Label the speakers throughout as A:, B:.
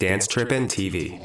A: Dance Trippin' TV.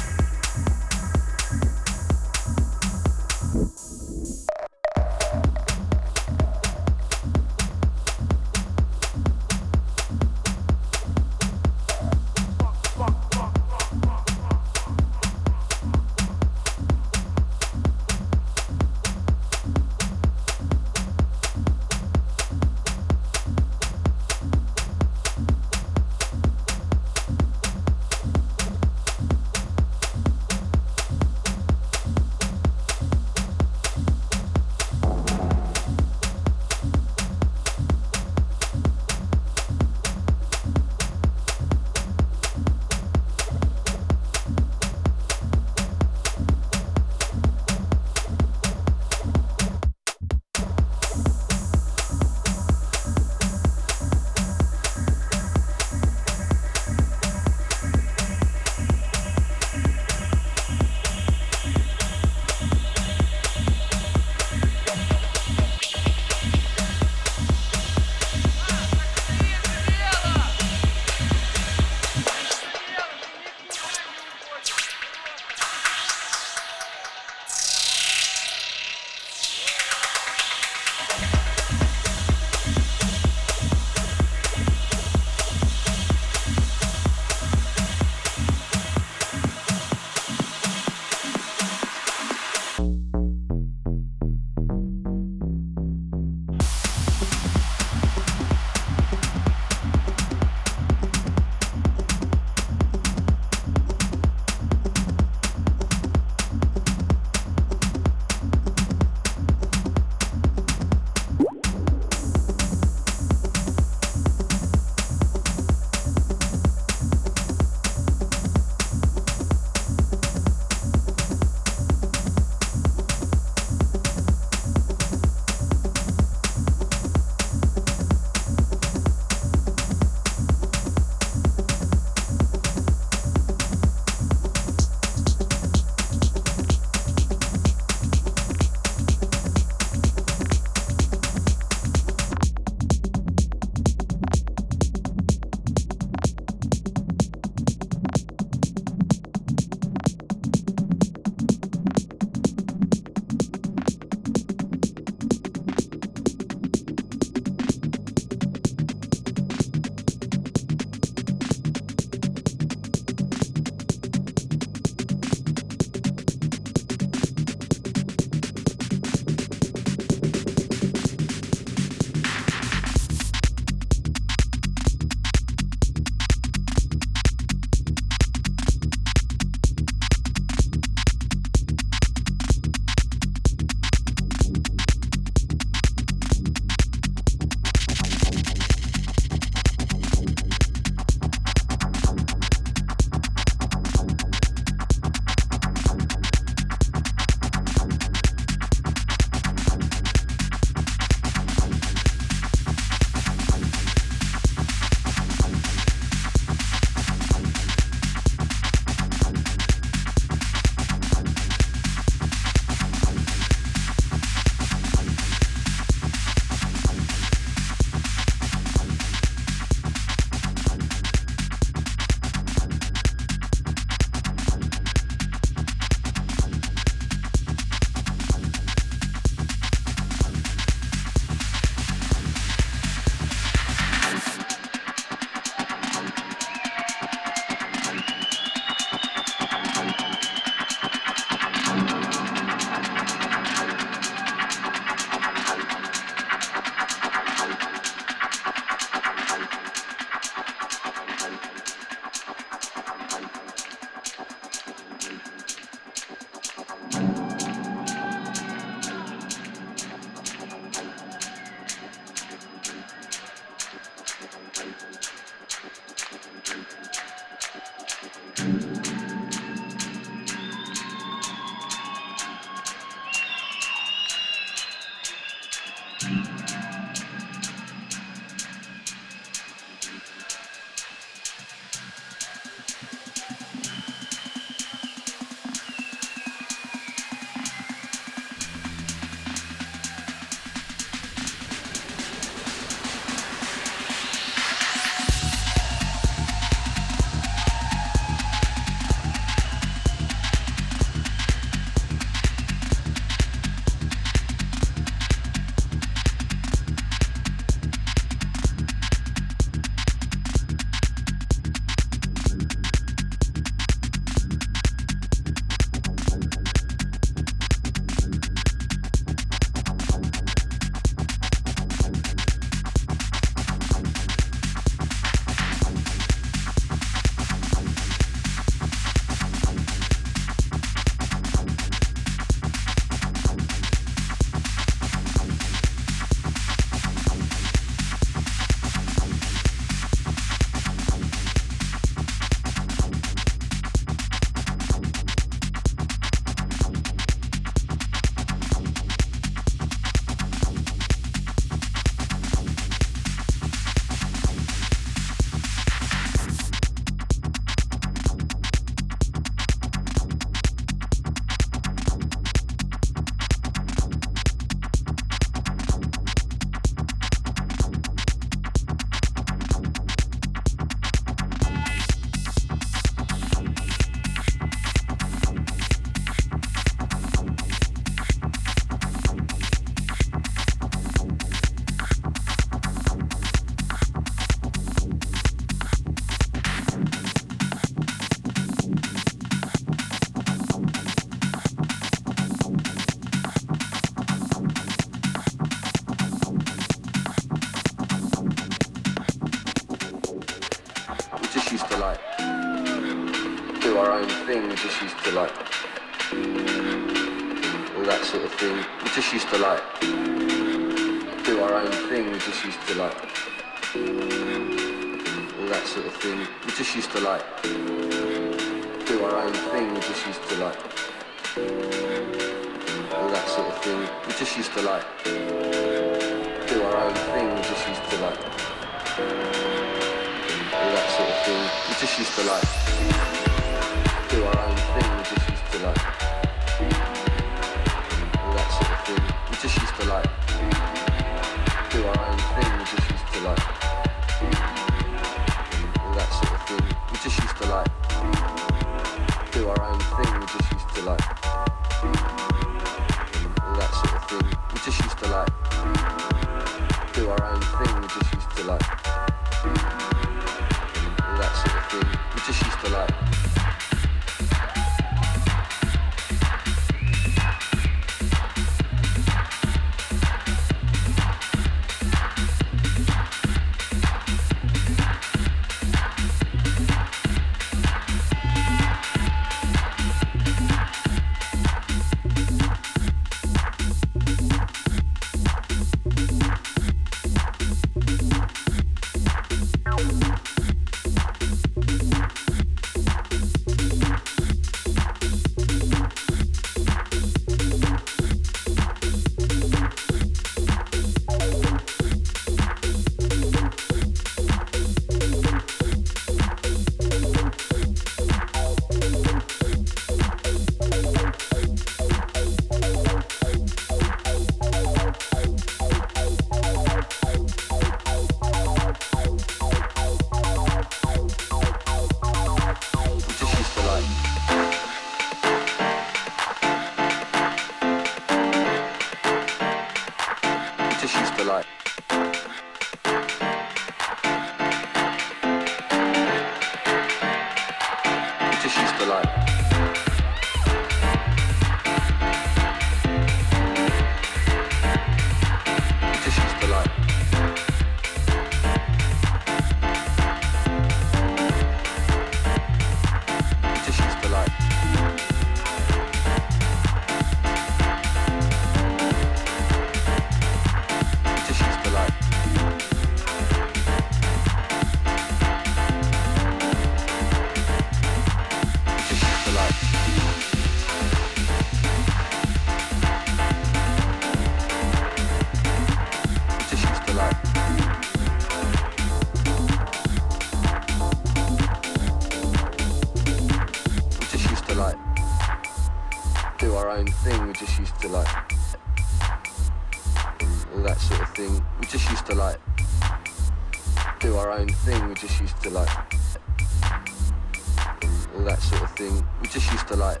B: thing. We just used to like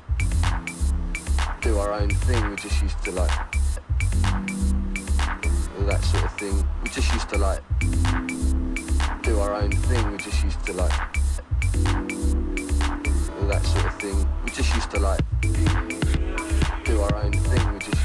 B: do our own thing. We just used to like all that sort of thing. We just used to like do our own thing. We just used to like all that sort of thing. We just used to like do our own thing. We just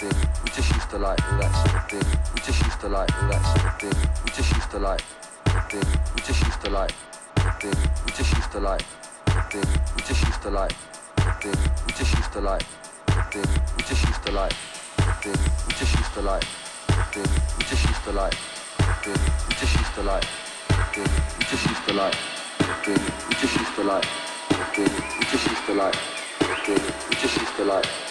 B: thing. We just used to like all that sort of thing. We just used to like all that sort of thing. We just used to like thing. We just used to like thing. We just used to like thing. We just used to like thing. We just used to like thing. We just used to like thing. We just used to like thing. We just used to like thing. We just used to like thing. We just used to like thing. We just used to like thing. We just used to like thing. We just used to like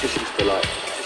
B: just used to like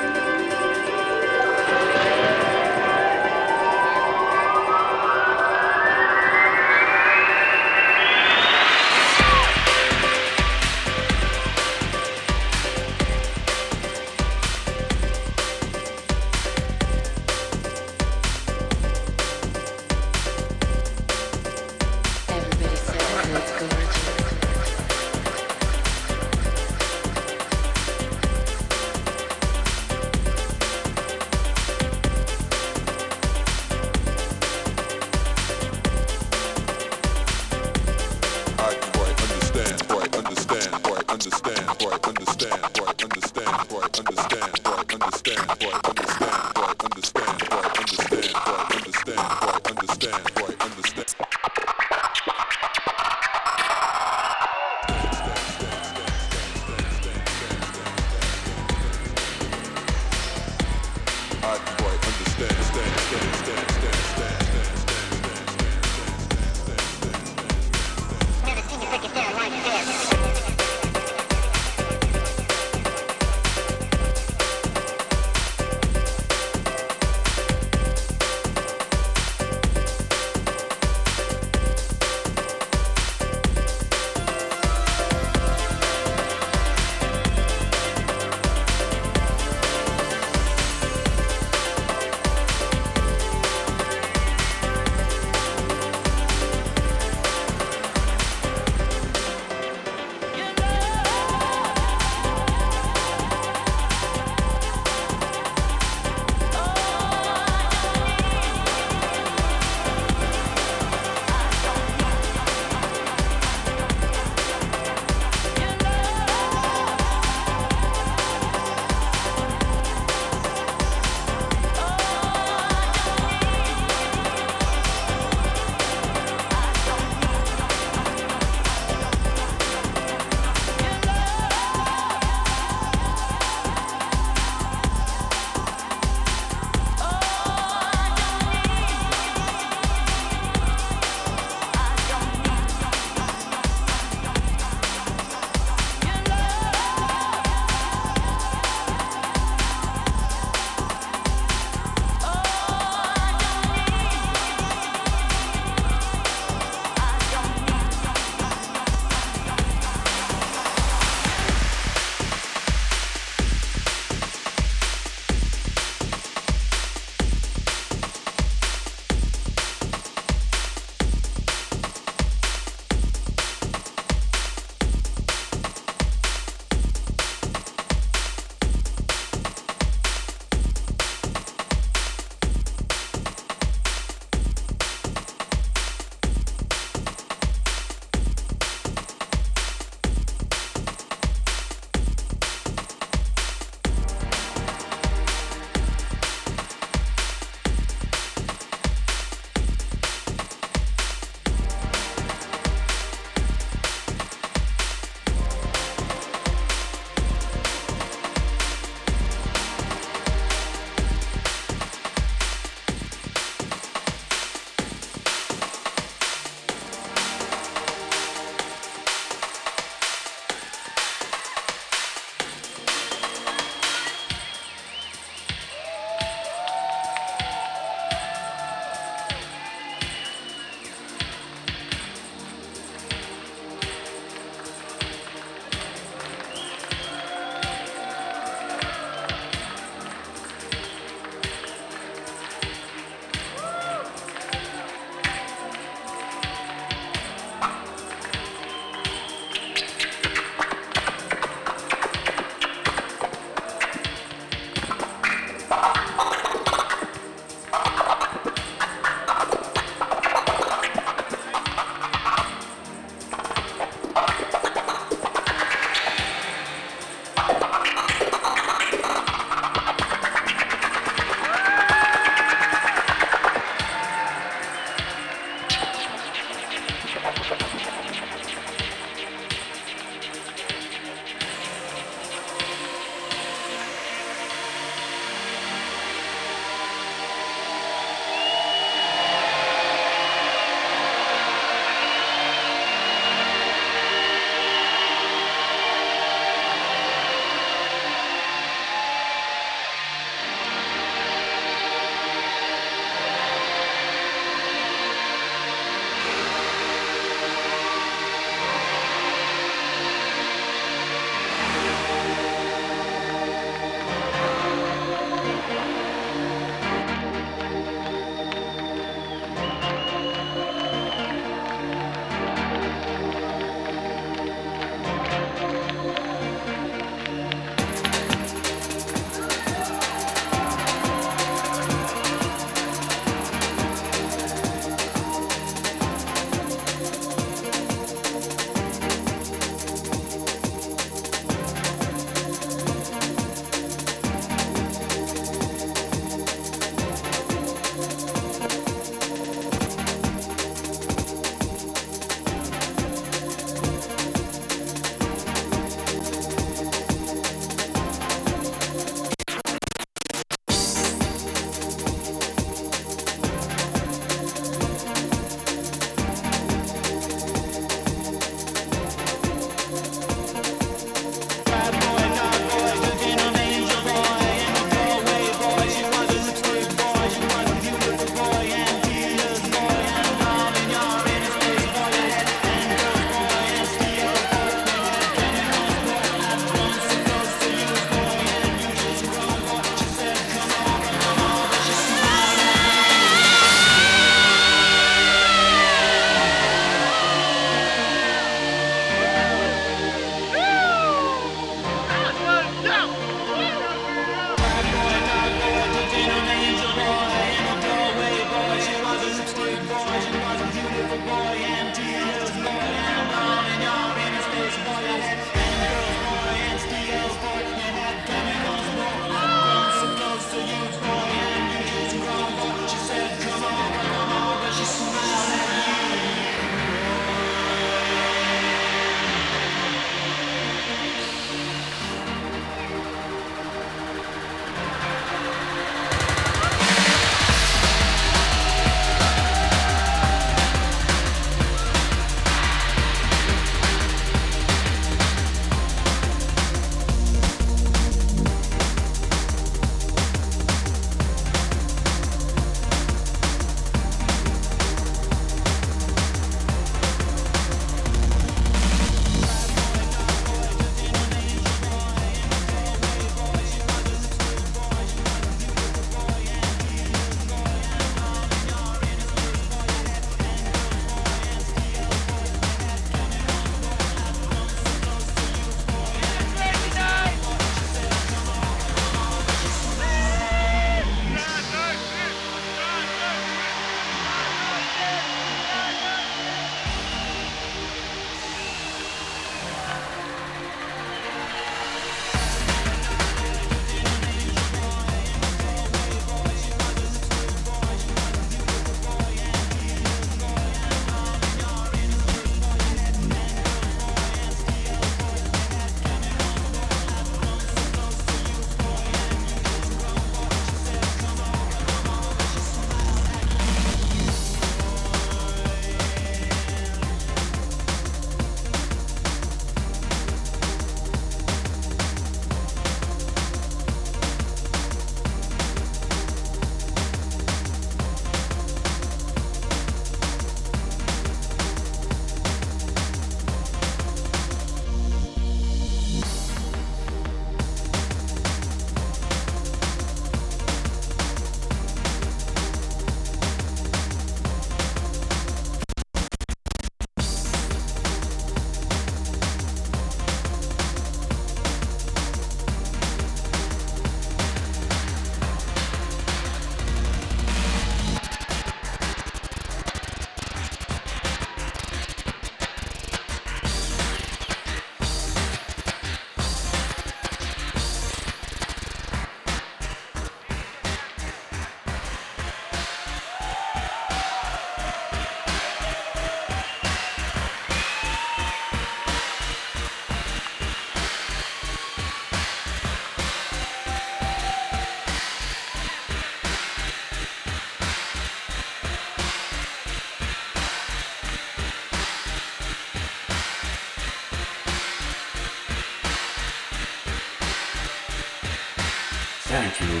C: Thank you.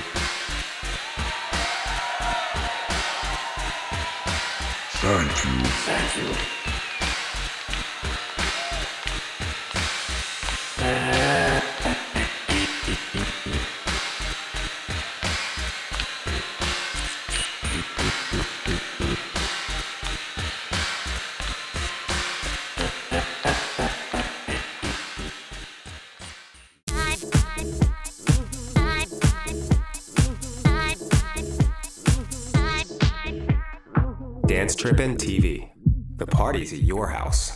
C: Thank you. Thank you.
A: Trippin' TV. The party's at your house.